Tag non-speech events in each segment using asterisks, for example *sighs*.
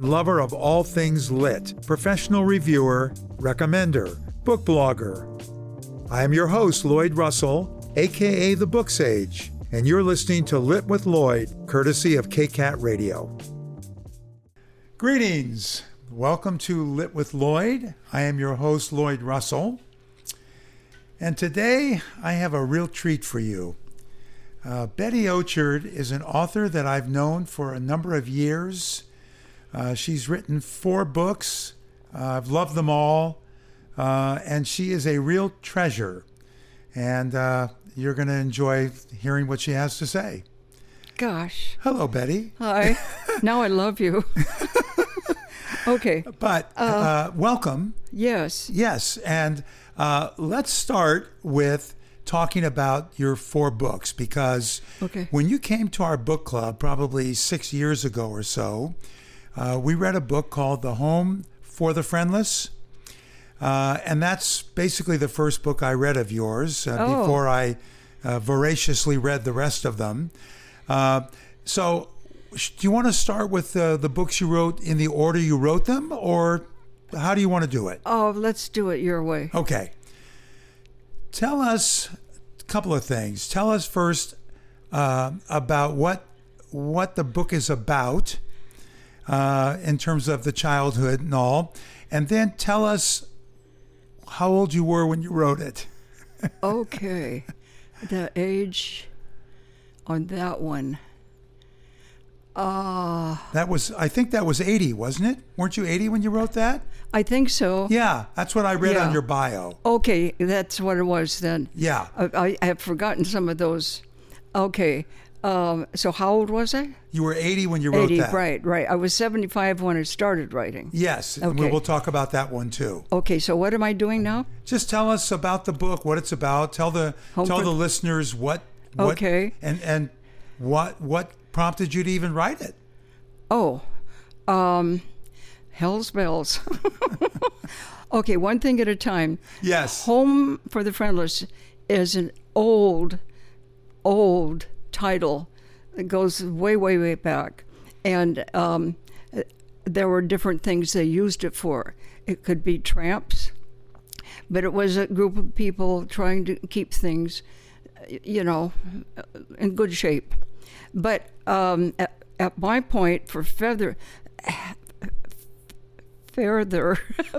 lover of all things lit, professional reviewer, recommender, book blogger. I am your host, Lloyd Russell, aka The Book Sage, and you're listening to Lit with Lloyd, courtesy of KCAT Radio. Greetings. Welcome to Lit with Lloyd. I am your host, Lloyd Russell. And today I have a real treat for you. Uh, Betty Auchard is an author that I've known for a number of years. Uh, she's written four books. Uh, I've loved them all. Uh, and she is a real treasure. And uh, you're going to enjoy hearing what she has to say. Gosh. Hello, Betty. Hi. *laughs* now I love you. *laughs* okay. But uh, welcome. Yes. Yes. And uh, let's start with talking about your four books because Okay. when you came to our book club probably six years ago or so, uh, we read a book called The Home for the Friendless. Uh, and that's basically the first book I read of yours uh, Oh. before I uh, voraciously read the rest of them. Uh, so, sh- do you want to start with uh, the books you wrote in the order you wrote them, or how do you want to do it? Oh, let's do it your way. Okay. Tell us a couple of things. Tell us first uh, about what what the book is about uh, in terms of the childhood and all, and then tell us how old you were when you wrote it. *laughs* Okay. the age on that one. Uh, That was, I think that was 80, wasn't it? Weren't you 80 when you wrote that? I think so. Yeah, that's what I read on your bio. Okay, that's what it was then. Yeah. I, I, I have forgotten some of those. Okay. Um, so how old was I? You were 80 when you wrote 80, that. right, right. I was 75 when I started writing. Yes, and we will talk about that one too. Okay, so what am I doing now? Just tell us about the book, what it's about. Tell the Home tell for- the listeners what, what Okay. and and what what prompted you to even write it. Oh, um, hell's bells. *laughs* okay, one thing at a time. Yes. Home for the Friendless is an old, old title goes way, way, way back. And um, there were different things they used it for. It could be tramps, but it was a group of people trying to keep things, you know, in good shape. But um, at, at my point, for further, further, *laughs*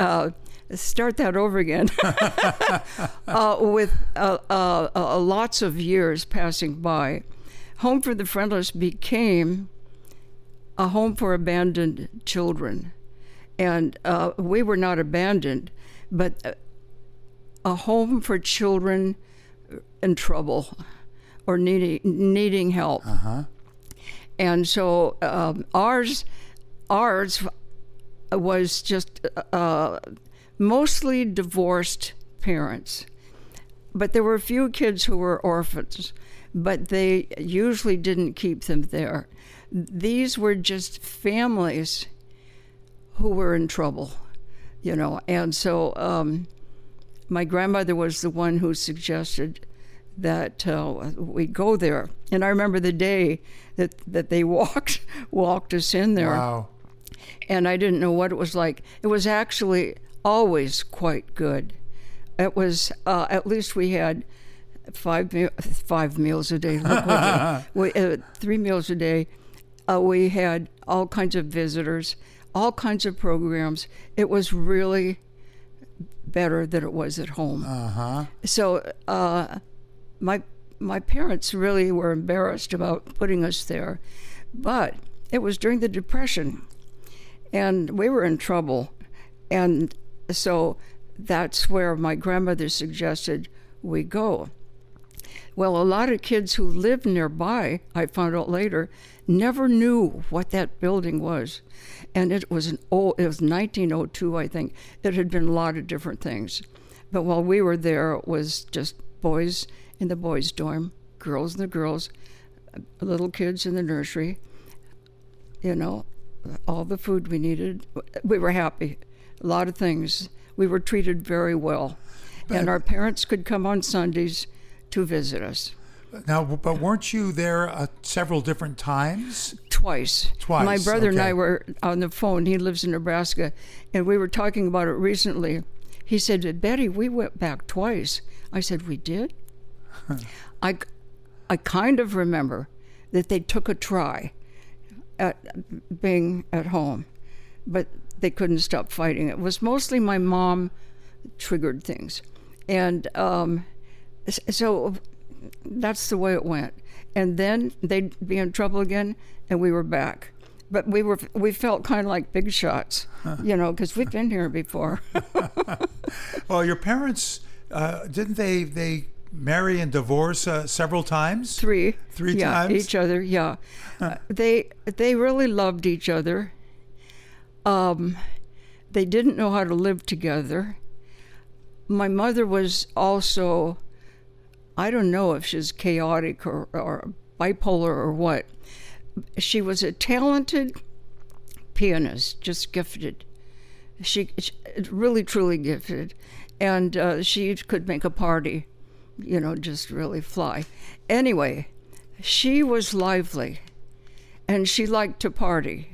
uh, start that over again. *laughs* uh, with uh, uh, uh, lots of years passing by, Home for the Friendless became a home for abandoned children. And uh, we were not abandoned, but a home for children in trouble or needing, needing help. And so um, ours, ours was just uh, mostly divorced parents, but there were a few kids who were orphans, but they usually didn't keep them there. These were just families who were in trouble, you know, and so um, my grandmother was the one who suggested that uh, we go there. And I remember the day that, that they *laughs* walked walked us in there Wow. and I didn't know what it was like. It was actually always quite good. It was uh, at least we had five me- five meals a day. *laughs* We, uh, three meals a day. Uh, we had all kinds of visitors, all kinds of programs. It was really better than it was at home. Uh huh. So uh, my my parents really were embarrassed about putting us there, but it was during the depression, and we were in trouble, and so that's where my grandmother suggested we go. Well, a lot of kids who lived nearby, I found out later, never knew what that building was. And it was an old, it was 1902, I think. It had been a lot of different things. But while we were there, it was just boys in the boys' dorm, girls in the girls, little kids in the nursery. You know, all the food we needed. We were happy. A lot of things. We were treated very well. and our parents could come on Sundays to visit us. Now, but weren't you there uh, several different times? twice. Twice, My brother and I were on the phone. He lives in Nebraska, and we were talking about it recently. He said, "Betty, we went back twice." I said, "We did." *laughs* I, I kind of remember that they took a try at being at home, but they couldn't stop fighting. It was mostly my mom triggered things, and um, so that's the way it went. And then they'd be in trouble again, and we were back. But we were we felt kind of like big shots, you know, because we've been here before. *laughs* Well, your parents uh, didn't they they marry and divorce uh, several times? Three, Three yeah, times? each other. Yeah, Uh, they they really loved each other. Um, they didn't know how to live together. My mother was also, I don't know if she's chaotic or, or bipolar or what. She was a talented pianist, just gifted. She, she really truly gifted, and uh, she could make a party, you know, just really fly. Anyway, she was lively, and she liked to party,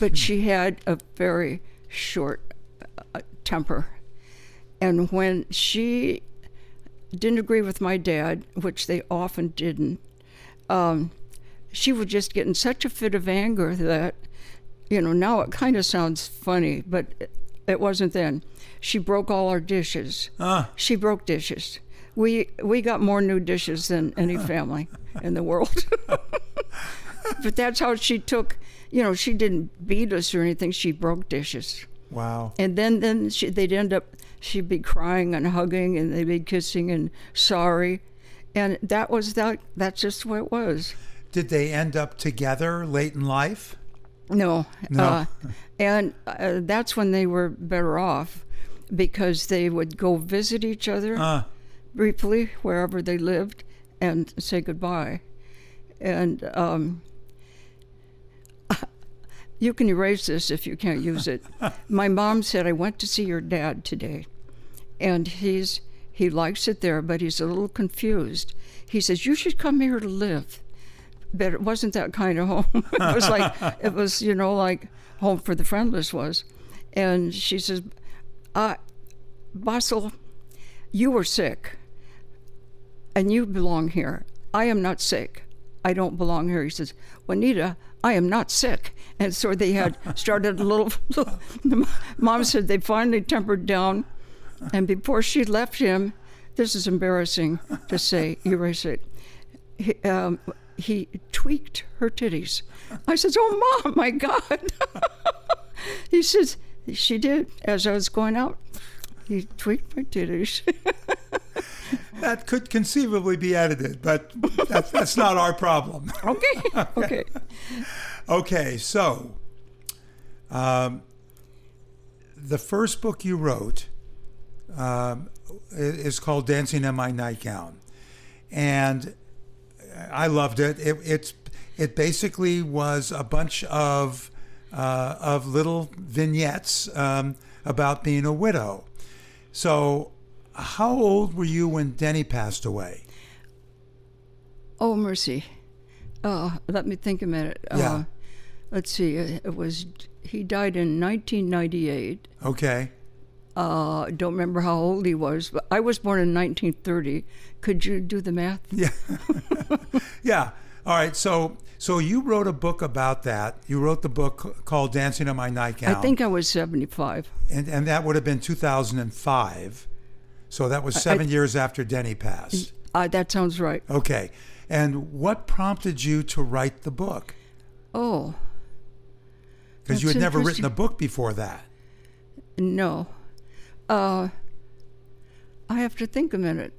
but she had a very short uh, temper. And when she didn't agree with my dad, which they often didn't, um, she would just get in such a fit of anger that, you know, now it kind of sounds funny, but it, it wasn't then. She broke all our dishes. Ah, She broke dishes. We we got more new dishes than any *laughs* family in the world. *laughs* but that's how she took. You know, she didn't beat us or anything. She broke dishes, wow. and then then she, they'd end up. She'd be crying and hugging, and they'd be kissing and sorry, and that was that. That's just what it was. Did they end up together late in life? No. No. Uh, and uh, that's when they were better off because they would go visit each other Uh, briefly wherever they lived and say goodbye. And um, you can erase this if you can't use it. *laughs* My mom said, I went to see your dad today, and he's he likes it there, but he's a little confused. He says, You should come here to live. But it wasn't that kind of *laughs* home. it was like it was, you know, like home for the friendless was. And she says, uh, Basil, you were sick and you belong here. I am not sick. I don't belong here. He says, Juanita, I am not sick. And so they had started a little, *laughs* mom said they finally tempered down. And before she left him, this is embarrassing to say, erase it. He, um, he tweaked her titties. I said, Oh, mom, my God. *laughs* he says, She did as I was going out. He tweaked my titties. *laughs* that could conceivably be edited, but that's, that's not our problem. *laughs* okay. Okay. Okay, so um, the first book you wrote um, is called "Dancing in My Nightgown," and I loved it. It it's it basically was a bunch of uh, of little vignettes um, about being a widow. So, how old were you when Denny passed away? Oh, mercy. Uh, let me think a minute. Yeah. Uh, let's see. It it was he died in 1998. Okay. Uh, don't remember how old he was, but I was born in 1930. Could you do the math? *laughs* Yeah. *laughs* yeah. All right. So so you wrote a book about that. You wrote the book called Dancing on My Nightgown. I think I was 75. and, and that would have been 2005. So that was seven years after Denny passed. Uh, that sounds right. Okay. And what prompted you to write the book? Oh, Because you had never written a book before that. no. Uh, I have to think a minute.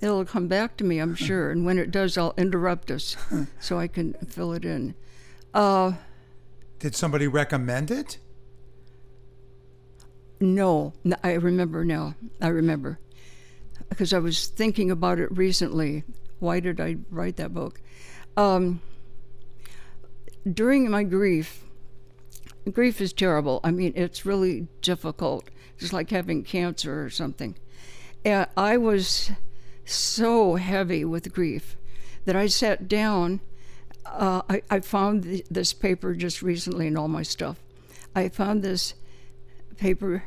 It'll come back to me, I'm sure. And when it does, I'll interrupt us so I can fill it in. Uh, Did somebody recommend it? No, I remember now. I remember because I was thinking about it recently. Why did I write that book? Um, during my grief, grief is terrible. I mean, it's really difficult. It's like having cancer or something. And I was so heavy with grief that I sat down uh, I, I found th- this paper just recently in all my stuff. I found this paper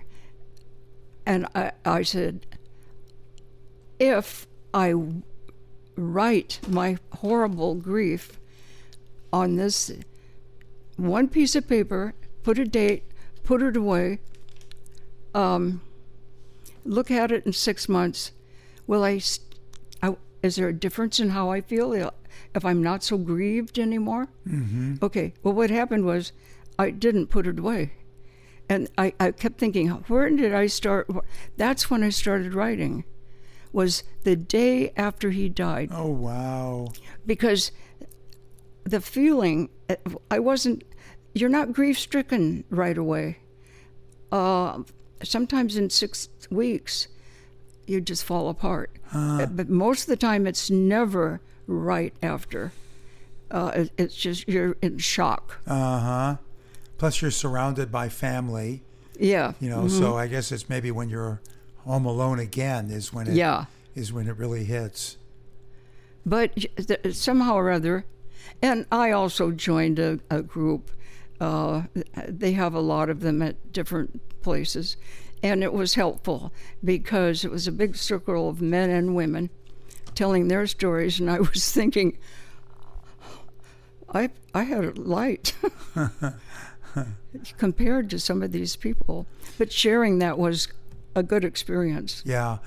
and I, I said, if I write my horrible grief on this one piece of paper, put a date, put it away, um, look at it in six months, will I, I, is there a difference in how I feel if I'm not so grieved anymore? Mm-hmm. Okay, well, what happened was I didn't put it away. And I, I kept thinking, where did I start? That's when I started writing, was the day after he died. Oh, wow. Because the feeling, I wasn't, you're not grief stricken right away. Uh, sometimes in six weeks, you just fall apart. Huh. But most of the time, it's never right after. Uh, it's just you're in shock. Uh huh. Plus, you're surrounded by family. Yeah. You know, so I guess it's maybe when you're home alone again is when it is Yeah. when it really hits. But th- somehow or other, and I also joined a, a group. Uh, they have a lot of them at different places. And it was helpful because it was a big circle of men and women telling their stories. And I was *laughs* thinking, I, I had it light *laughs* *laughs* compared to some of these people. But sharing that was a good experience. Yeah.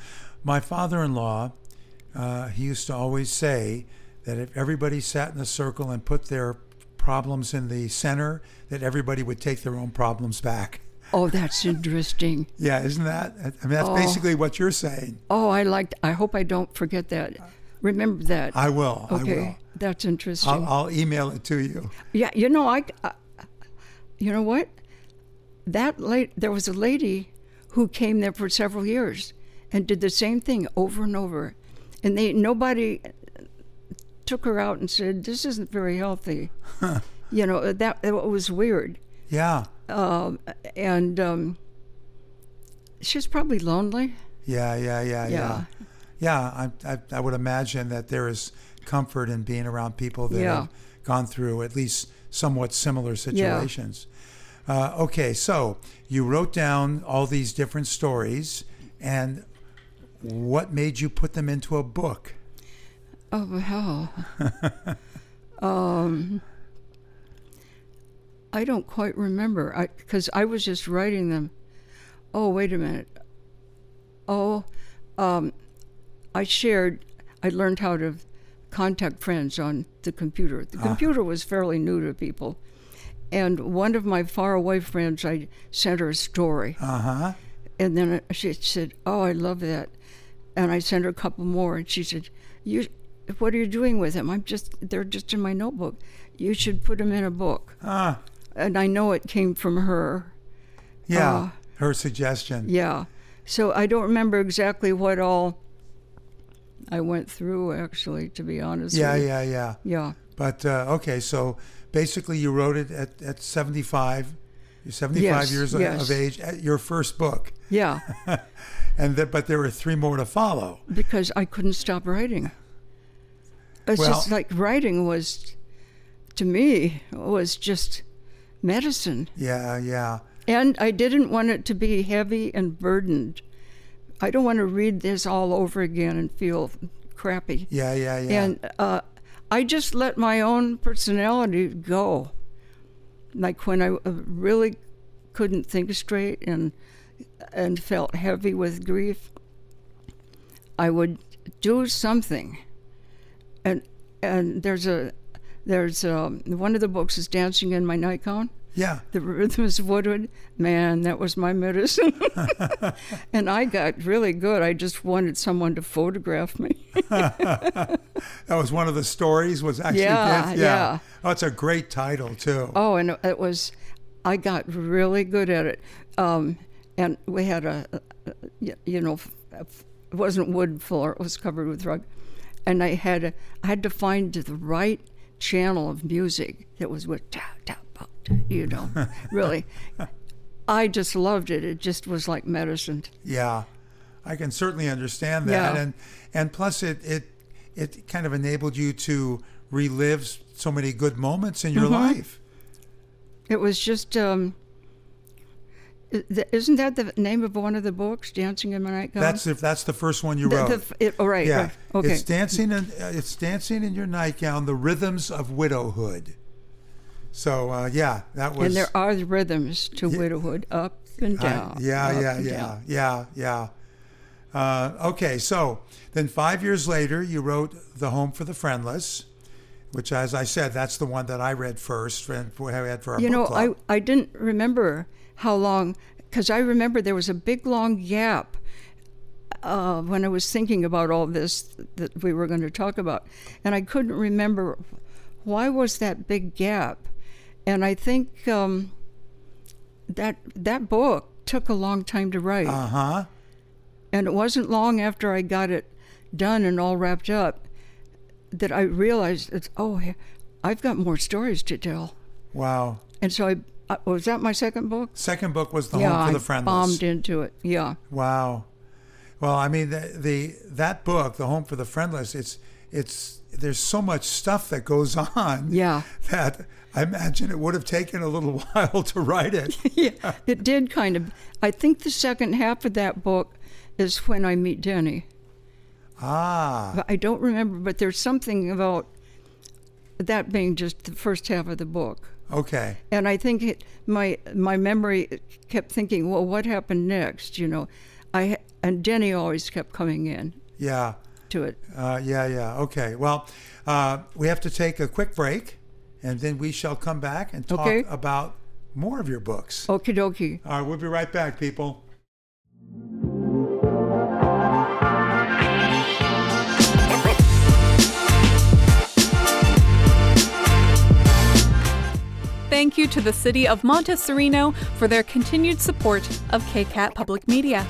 My father in law, uh, he used to always say that if everybody sat in a circle and put their problems in the center, that everybody would take their own problems back. Oh, that's interesting. *laughs* Yeah, isn't that? I mean, that's Oh. basically what you're saying. Oh, I liked. I hope I don't forget that. Remember that. I will. I will. okay, that's interesting. I'll, I'll email it to you. yeah, you know, I, I- you know what? That late, there was a lady who came there for several years and did the same thing over and over, and they nobody took her out and said this isn't very healthy. *laughs* You know that that was weird, Yeah. um, and um, she was probably lonely. Yeah, yeah, yeah, yeah. Yeah. Yeah, I, I, I would imagine that there is comfort in being around people that Yeah. have gone through at least somewhat similar situations. Uh, okay, so you wrote down all these different stories, and what made you put them into a book? Oh well. *laughs* um, I don't quite remember. I because I was just writing them. Oh wait a minute. Oh, um, I shared. I learned how to contact friends on the computer. The computer was fairly new to people, and one of my faraway friends, I sent her a story. Uh huh. And then she said, "Oh, I love that." And I sent her a couple more, and she said, "You, what are you doing with them? I'm just they're just in my notebook. You should put them in a book." Ah, And I know it came from her. yeah. Uh, her suggestion. Yeah. So I don't remember exactly what all I went through. Actually, to be honest. Yeah, with you. yeah, yeah. Yeah. But uh, okay, so basically, you wrote it at, at 75. You're 75 Yes, years of- yes. of age at your first book, Yeah. *laughs* and th- but there were three more to follow. because I couldn't stop writing. It's Well- just like writing was, to me, was just medicine. Yeah, yeah, And I didn't want it to be heavy and burdened. I don't want to read this all over again and feel crappy. yeah, yeah, yeah. And uh, I just let my own personality go. Like when I uh, really couldn't think straight and and felt heavy with grief, I would do something. And and there's a there's um one of the books is Dancing in My Nightgown. Yeah, The Rhythms of Widowhood, man, that was my medicine. *laughs* and I got really good. I just wanted someone to photograph me. *laughs* that was one of the stories. Was actually Yeah, this? yeah. Oh, it's a great title too. Oh, and it was, I got really good at it. Um, and we had a, a- you know, it wasn't wood floor; it was covered with rug. And I had a, I had to find the right channel of music that was with pop, tap, you know, *laughs* really. I just loved it. It just was like medicine. Yeah, I can certainly understand that, Yeah. and and plus it it it kind of enabled you to relive so many good moments in your Mm-hmm. life. It was just. Um, isn't that the name of one of the books, Dancing in My Nightgown? That's if that's the first one you the, wrote. the, it, oh, right, yeah, right. Okay. it's dancing in uh, it's dancing in your nightgown. The rhythms of widowhood. So uh, yeah, that was and there are the rhythms to widowhood, up and I- down. yeah, yeah, and yeah, down. yeah, yeah. Uh, okay, so then five years later, you wrote "The Home for the Friendless," which, as I said, that's the one that I read first and we had for our You know, club. I, I didn't remember how long, because I remember there was a big long gap uh, when I was thinking about all this that we were going to talk about. And I couldn't remember why was that big gap. And I think um, that that book took a long time to write. uh huh. And it wasn't long after I got it done and all wrapped up that I realized, it's, oh, I've got more stories to tell. Wow. And so I uh, was that my second book. Second book was "The yeah, Home for I the Friendless." bombed into it. Yeah, Wow. Well, I mean, the, the that book, "The Home for the Friendless," it's it's there's so much stuff that goes *laughs* on. yeah, That I imagine it would have taken a little *laughs* while to write it. *laughs* yeah. It did kind of. I think the second half of that book is when I meet Denny. ah. But I don't remember, but there's something about that being just the first half of the book. Okay. And I think it, my my memory kept thinking, well, what happened next? You know, I and Denny always kept coming in Yeah. To it. Uh, yeah. Yeah. Okay. Well, uh, we have to take a quick break, and then we shall come back and talk Okay. about more of your books. Okie dokie. All right. We'll be right back, people. Thank you to the City of Monte Sereno for their continued support of KCAT Public Media.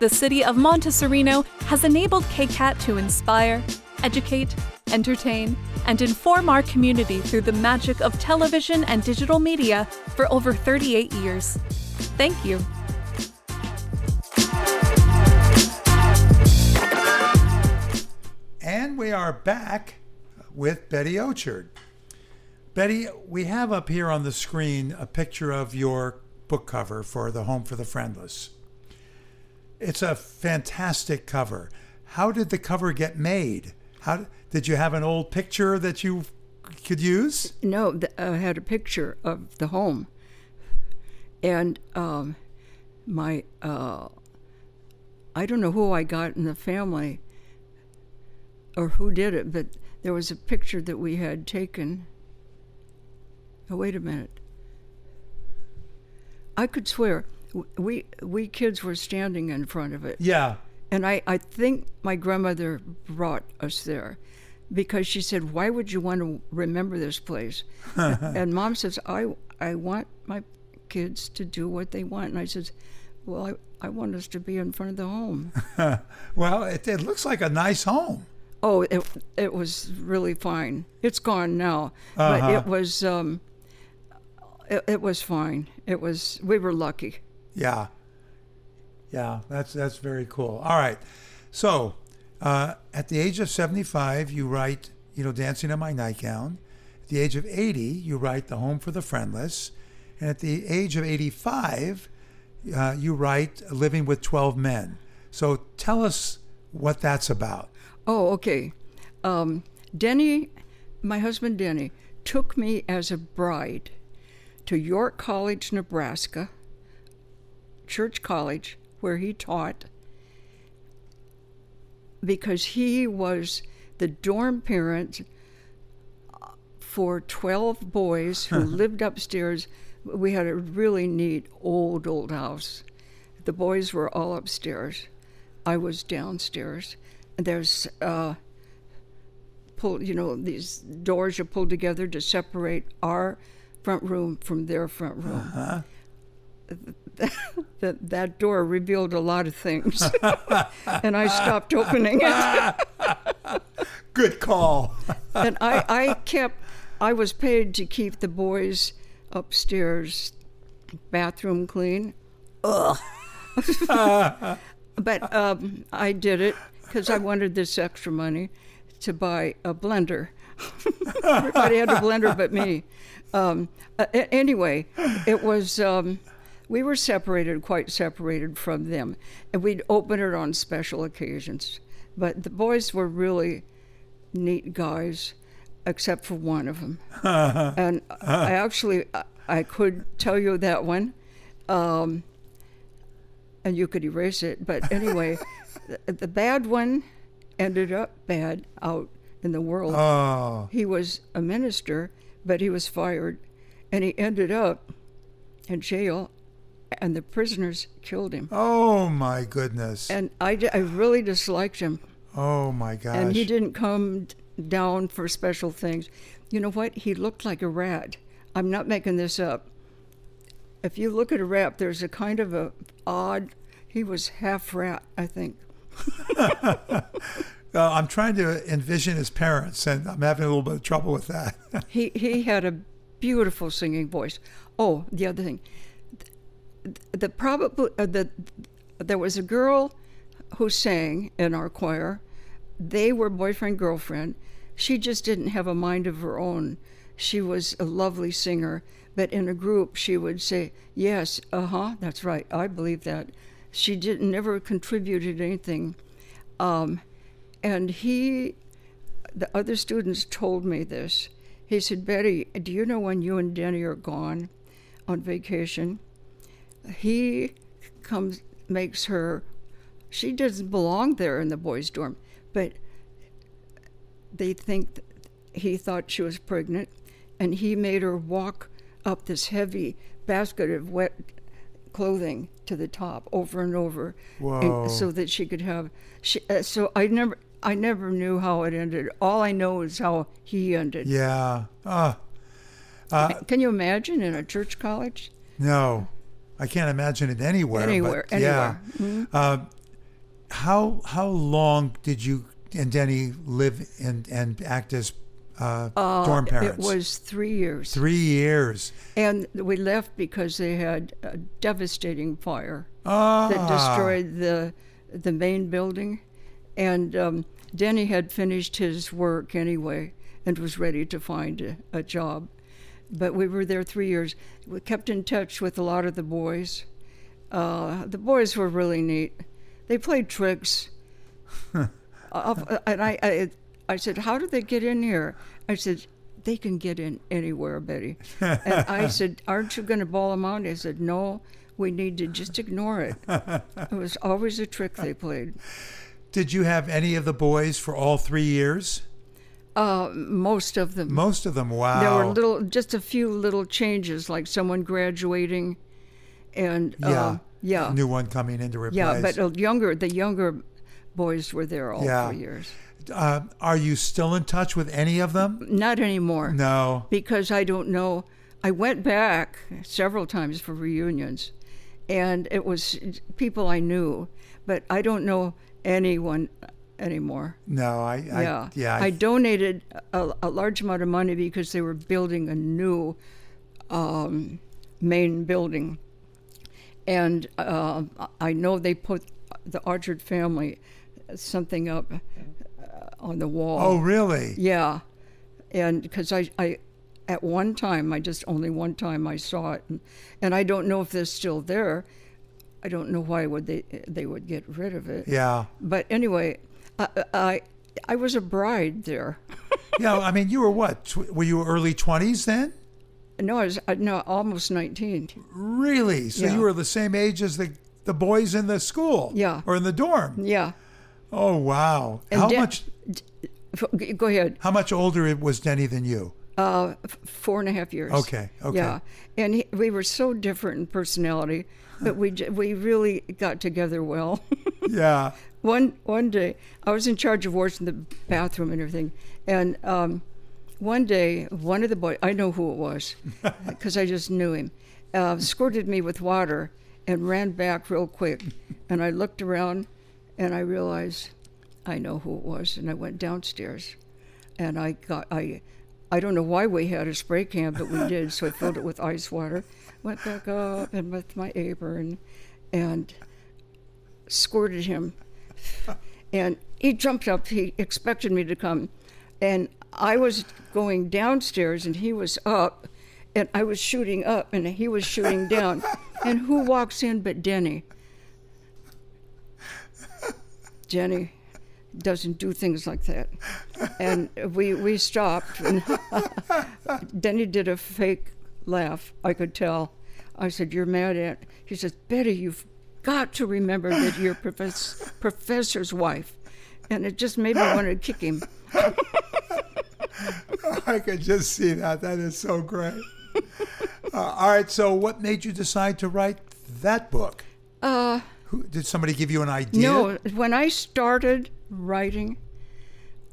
The City of Monte Sereno has enabled KCAT to inspire, educate, entertain, and inform our community through the magic of television and digital media for over 38 years. Thank you. And we are back with Betty Auchard. Betty, we have up here on the screen a picture of your book cover for The Home for the Friendless. It's a fantastic cover. How did the cover get made? How did you have an old picture that you could use? No, I had a picture of the home, and um, my uh, I don't know who I got in the family or who did it, but there was a picture that we had taken. Oh, wait a minute. I could swear we we kids were standing in front of it. Yeah. And I, I think my grandmother brought us there because she said, Why would you want to remember this place? *laughs* and mom says, I, I want my kids to do what they want. And I said, Well, I, I want us to be in front of the home. *laughs* Well, it, it looks like a nice home. oh, it, it was really fine. It's gone now. Uh-huh. But it was, um, it, it was fine. It was, we were lucky. Yeah. Yeah, that's that's very cool. All right. So, uh, at the age of 75, you write, you know, Dancing in My Nightgown. At the age of 80, you write The Home for the Friendless. And at the age of 85, uh, you write Living with 12 Men. So tell us what that's about. Oh, okay. Um, Denny, my husband Denny, took me as a bride to York College, Nebraska, Church College, where he taught, because he was the dorm parent for 12 boys who *laughs* lived upstairs. We had a really neat old, old house. The boys were all upstairs. I was downstairs. And there's, uh, pull, you know, these doors are pulled together to separate our front room from their front room. *laughs* that that door revealed a lot of things, *laughs* and I stopped opening it. *laughs* Good call. and I, I kept I was paid to keep the boys upstairs bathroom clean. Ugh. but um, I did it because I wanted this extra money to buy a blender. Everybody had a blender but me. Um, uh, anyway, it was. Um, we were separated, quite separated from them, and we'd open it on special occasions. But the boys were really neat guys, except for one of them. *laughs* and I actually, I- could tell you that one, um, and you could erase it. But anyway, *laughs* the, the bad one ended up bad out in the world. Oh, He was a minister, but he was fired, and he ended up in jail, and the prisoners killed him. oh my goodness. And I, I really disliked him, Oh my gosh. and he didn't come down for special things. You know what? He looked like a rat. I'm not making this up. If you look at a rat, there's a kind of a odd. He was half rat, I think. *laughs* Uh, I'm trying to envision his parents, and I'm having a little bit of trouble with that. *laughs* He he had a beautiful singing voice. Oh, the other thing, the, probably uh, the there was a girl who sang in our choir. They were boyfriend girlfriend. She just didn't have a mind of her own. She was a lovely singer, but in a group she would say, "Yes, uh huh, that's right, I believe that." She didn't never contributed anything, um, and he the other students told me this. He said, Betty, do you know when you and Denny are gone on vacation? He comes, makes her, she doesn't belong there in the boys' dorm, but they think he thought she was pregnant, and he made her walk up this heavy basket of wet clothing to the top over and over, and so that she could have. She, uh, so I never, I never knew how it ended. All I know is how he ended. yeah. Uh, uh, Can you imagine in a church college? no, I can't imagine it anywhere. but Anywhere, yeah. anywhere. Mhm. Uh, how how long did you and Denny live and and act as uh, dorm parents? It was three years. three years. And we left because they had a devastating fire Ah, that destroyed the the main building. And um, Denny had finished his work anyway and was ready to find a, a job. But we were there three years. We kept in touch with a lot of the boys. Uh, the boys were really neat. They played tricks. *laughs* Uh, and I, I, I said, "How did they get in here?" I said, "They can get in anywhere, Betty." and I *laughs* said, "Aren't you going to bawl them out?" He said, "No, we need to just ignore it." it was always a trick they played. Did you have any of the boys for all three years? Uh, most of them. Most of them. Wow. There were little, just a few little changes, like someone graduating, and Yeah. uh, yeah, New one coming in to replace. yeah. But uh, younger, the younger boys were there all Yeah. four years. uh, are you still in touch with any of them? Not anymore. No. because I don't know. I went back several times for reunions, and it was people I knew, but I don't know anyone anymore. No. I. I yeah, Yeah. I donated a, a large amount of money because they were building a new um, main building, and uh, I know they put the Auchard family something up uh, on the wall. oh, really? Yeah, and because I, I, at one time, I just only one time I saw it, and, and I don't know if they're still there. I don't know why would they they would get rid of it. Yeah. But anyway, I I, I was a bride there. *laughs* Yeah. I mean, you were what? Tw- were you early twenties then? No, I was I, no almost nineteen. Really? So Yeah. you were the same age as the the boys in the school? Yeah. Or in the dorm? Yeah. Oh wow. And how much? Go ahead. How much older was Denny than you? Uh, four and a half years. Okay, okay. Yeah, and he, we were so different in personality, but we we really got together well. *laughs* Yeah. one one day I was in charge of washing the bathroom and everything, and um, one day one of the boys I know who it was *laughs* because I just knew him uh, squirted me with water and ran back real quick, and I looked around and I realized I know who it was, and I went downstairs, and I got I. I don't know why we had a spray can, but we did. So I filled it with ice water, went back up, and with my apron, and squirted him. And he jumped up. He expected me to come, and I was going downstairs and he was up, and I was shooting up and he was shooting down. *laughs* and who walks in but Denny? Jenny doesn't do things like that. And we, we stopped. And *laughs* Denny did a fake laugh, I could tell. I said, You're mad at. He says, Betty, you've got to remember that you're profess- *laughs* professor's wife. And it just made me want to kick him. *laughs* I could just see that. That is so great. Uh, all right. So, what made you decide to write that book? Uh, Who, did somebody give you an idea? no, when I started writing,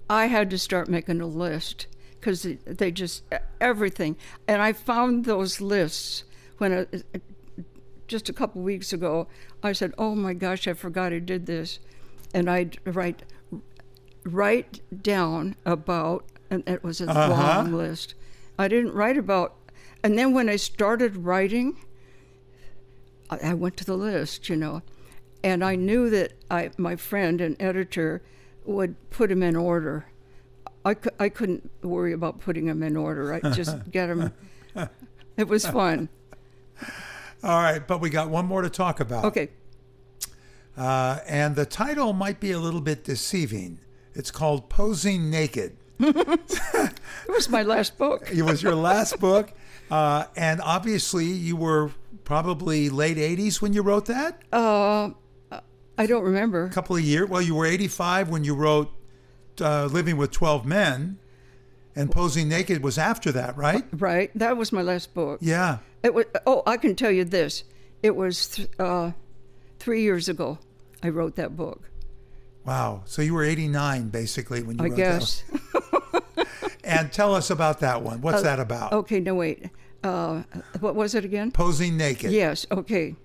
I had to start making a list because they just everything. And I found those lists when I, just a couple weeks ago. I said, "Oh my gosh, I forgot I did this," and I'd write write down about, and it was a Uh-huh. long list. I didn't write about, and then when I started writing, I, I went to the list, you know, and I knew that I, my friend and editor would put them in order. I, cou- I couldn't worry about putting them in order. I just *laughs* get them. It was fun. All right. But we got one more to talk about. Okay. Uh, and the title might be a little bit deceiving. It's called Posing Naked. *laughs* It was my last book. *laughs* It was your last book. Uh, and obviously, you were probably late 80s when you wrote that? Uh, I don't remember. A couple of years. Well, you were 85 when you wrote uh, Living with 12 Men. And Posing Naked was after that, right? Right. That was my last book. Yeah. It was. Oh, I can tell you this. It was th- uh, three years ago. I wrote that book. Wow. So you were 89 basically when you I wrote guess. that. And tell us about that one. What's that about? Okay. No, wait. Uh, what was it again? Posing Naked. Yes. Okay.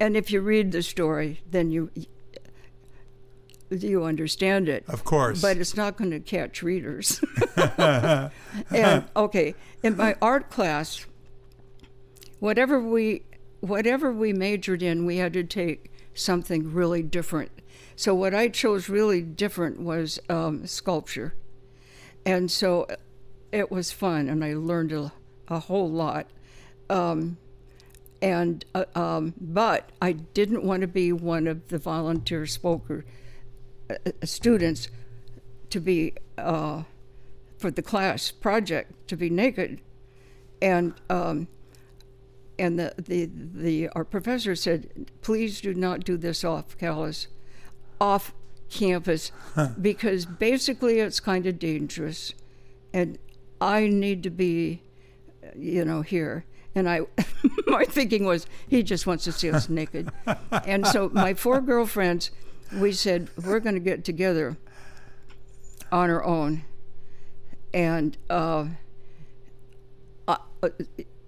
And if you read the story, then you you understand it. Of course. But it's not going to catch readers. *laughs* and okay, in my art class, whatever we whatever we majored in, we had to take something really different. So what I chose really different was um, sculpture, and so it was fun, and I learned a, a whole lot. Um, and uh, um, but I didn't want to be one of the volunteer spoker students to be uh, for the class project to be naked, and um, and the, the the our professor said, please do not do this off campus, off campus, because basically it's kind of dangerous, and I need to be, you know, here. And I, *laughs* my thinking was, he just wants to see us naked. And so my four *laughs* girlfriends, we said, we're going to get together on our own. And, uh, uh,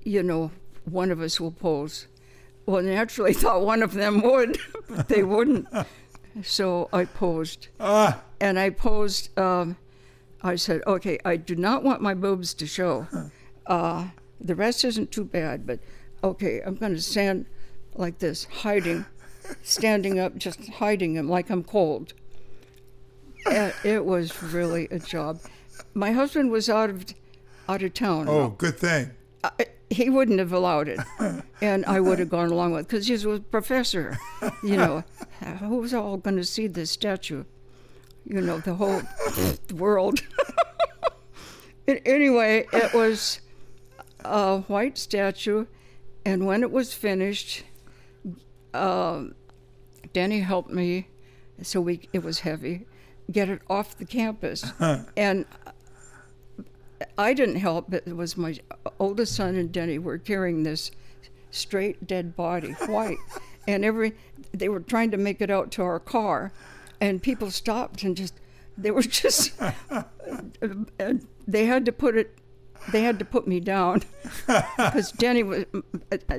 you know, one of us will pose. Well, naturally, I thought one of them would, but they wouldn't. So I posed. Ah, And I posed, um, I said, okay, I do not want my boobs to show. Uh, the rest isn't too bad, but okay, I'm going to stand like this, hiding, standing up, just hiding him like I'm cold. It was really a job. My husband was out of out of town. oh, good thing. I, he wouldn't have allowed it, and I would have gone along with it because he was a professor. You know, *laughs* who's all going to see this statue? You know, the whole *laughs* world. *laughs* Anyway, it was a white statue, and when it was finished, um, Danny helped me, so we it was heavy, get it off the campus, *laughs* and I didn't help, but it was my oldest son and Denny were carrying this straight dead body, white, *laughs* and every they were trying to make it out to our car, and people stopped and just they were just *laughs* and they had to put it they had to put me down. *laughs* Because Denny was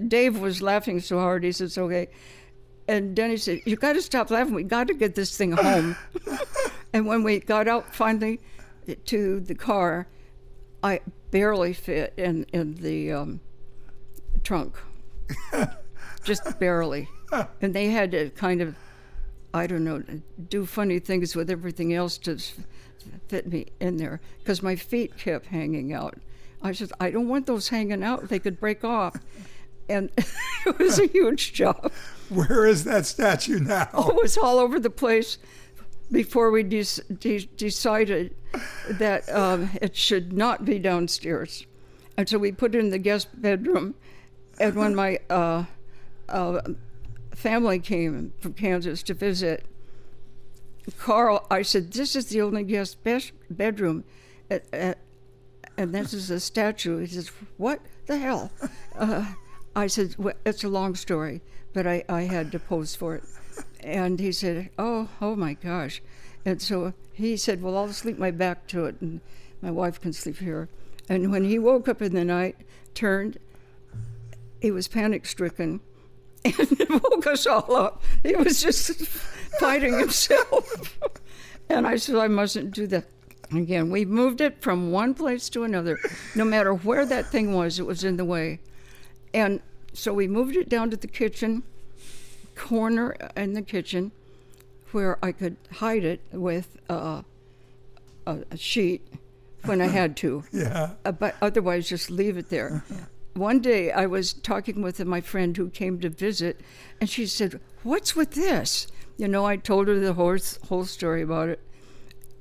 Dave was laughing so hard he says okay. And Denny said you got to stop laughing. We got to get this thing home. *laughs* And when we got out finally to the car I barely fit in in the um, trunk. *laughs* Just barely. And they had to kind of I don't know, do funny things with everything else to fit me in there. Because my feet kept hanging out. I said, I don't want those hanging out. They could break off. And *laughs* it was a huge job. Where is that statue now? It was all over the place before we de- de- decided that um, it should not be downstairs. And so we put it in the guest bedroom. And when my uh, uh, family came from Kansas to visit, Carl, I said, This is the only guest bes- bedroom. Uh, uh, and this is a statue. He says, What the hell? Uh, I said, well, It's a long story, but I, I had to pose for it. And he said, Oh, oh my gosh. And so he said, Well, I'll sleep my back to it, and my wife can sleep here. And when he woke up in the night, turned, he was panic stricken *laughs* and woke us all up. He was just *laughs* fighting himself. *laughs* and I said, I mustn't do that again. We moved it from one place to another. No matter where that thing was, it was in the way. And so we moved it down to the kitchen, corner in the kitchen, where I could hide it with uh, a, a sheet when I had to *laughs* Yeah. uh, but otherwise just leave it there. One day I was talking with my friend who came to visit, and she said, What's with this? You know, I told her the whole, whole story about it.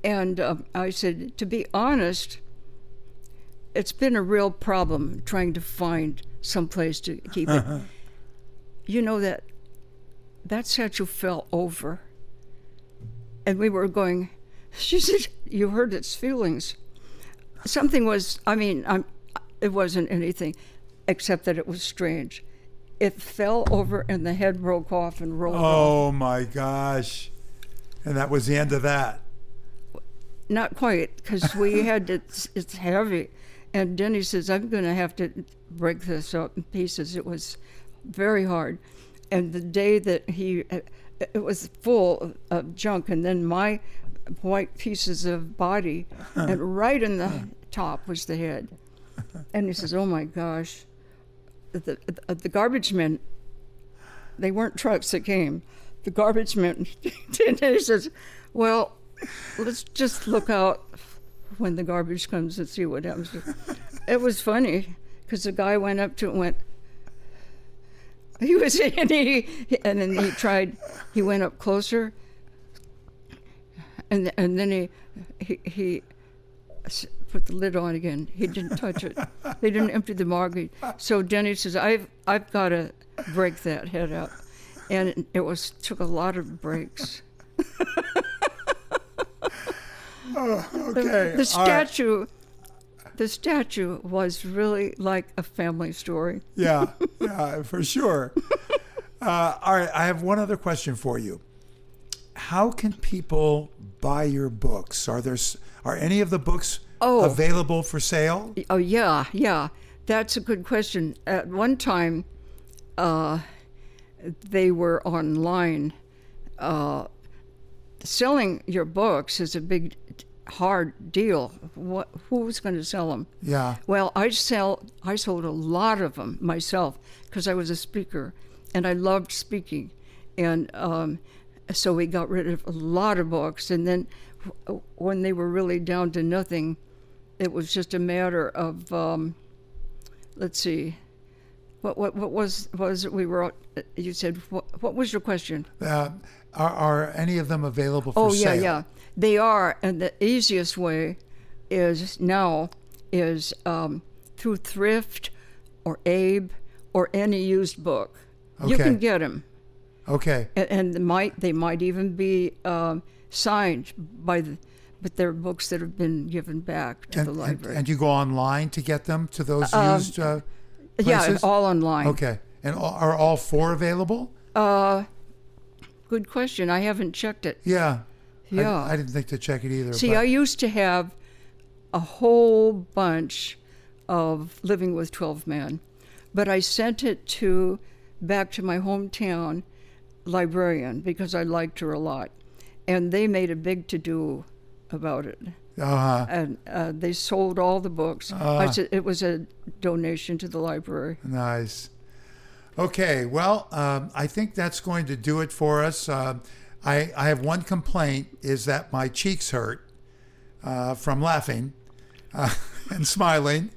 And um, I said, To be honest, it's been a real problem trying to find some place to keep it. *laughs* you know that that statue fell over. And we were going, *laughs* she said, You hurt its feelings something was i mean I'm, it wasn't anything except that it was strange it fell over and the head broke off and rolled off. Oh my gosh. And that was the end of that. Not quite because we had to it's, it's heavy. And denny says i'm going to have to break this up in pieces. It was very hard. And the day that he it was full of junk and then my white pieces of body and right in the top was the head. And he says oh my gosh the, the, the garbage men they weren't trucks that came. The garbage men *laughs* and he says well let's just look out when the garbage comes and see what happens it was funny because the guy went up to it and went he was *laughs* and he and then he tried he went up closer and and then he he, he put the lid on again. He didn't touch it. They didn't empty the market. So Denny says, "I've I've got to break that head up," and it was took a lot of breaks. *laughs* *sighs* Okay. The right. statue, the statue was really like a family story. Yeah, *laughs* yeah, for sure. Uh, all right, I have one other question for you. How can people buy your books? Are there are any of the books Oh. available for sale? Oh yeah, yeah. That's a good question. At one time, uh, they were online. Uh, selling your books is a big, hard deal. What? Who's going to sell them? Yeah. Well, I sell. I sold a lot of them myself because I was a speaker, and I loved speaking, and um, so we got rid of a lot of books. And then, when they were really down to nothing, it was just a matter of, um, let's see, what what what was was we were? You said what? What was your question? Uh, are, are any of them available for Oh yeah, sale? yeah, they are. And the easiest way is now is um, through thrift or Abe or any used book. You can get them, Okay. and, and they might they might even be um, signed by the, but they're books that have been given back to And, the library. and you go online to get them to those used uh, yeah, places? all online. Okay. And all, are all four available? Uh, good question. I haven't checked it. Yeah. I- Yeah. I, didn't think to check it either. See, but- I used to have a whole bunch of Living with 12 Men, but I sent it to back to my hometown librarian because I liked her a lot, and they made a big to do about it. uh-huh. And uh, they sold all the books. I Ah. said it was a donation to the library. Nice. Okay, well, um, I think that's going to do it for us. Uh, I, I have one complaint is that my cheeks hurt uh, from laughing uh, *laughs* and smiling,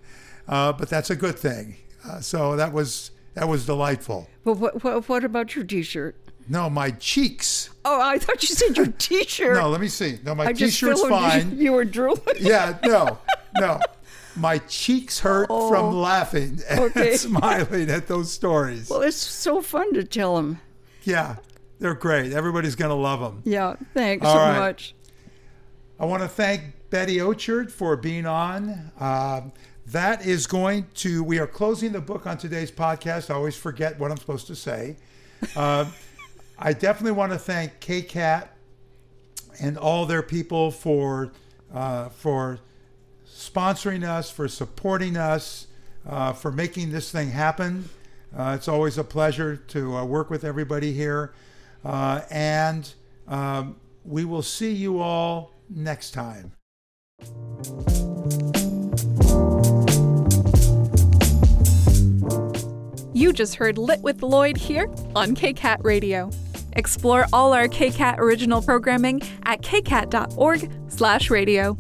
uh, but that's a good thing. Uh, so that was that was delightful. Well, what, what, what about your T-shirt? No, my cheeks. Oh, I thought you said your *laughs* T-shirt. No, let me see. No, my I t-shirt's fine. You, were drooling. *laughs* yeah, no, no. My cheeks hurt from laughing and Oh. Okay. smiling at those stories. Well, it's so fun to tell them. Yeah, they're great. Everybody's going to love them. Yeah, thanks All so right. much. I want to thank Betty Auchard for being on. Um, that is going to, we are closing the book on today's podcast. I always forget what I'm supposed to say. Uh, I definitely want to thank KCAT and all their people for, uh, for sponsoring us, for supporting us, uh, for making this thing happen. Uh, it's always a pleasure to uh, work with everybody here. Uh, and um, we will see you all next time. You just heard Lit with Lloyd here on KCAT Radio. Explore all our KCAT original programming at kcat.org/radio.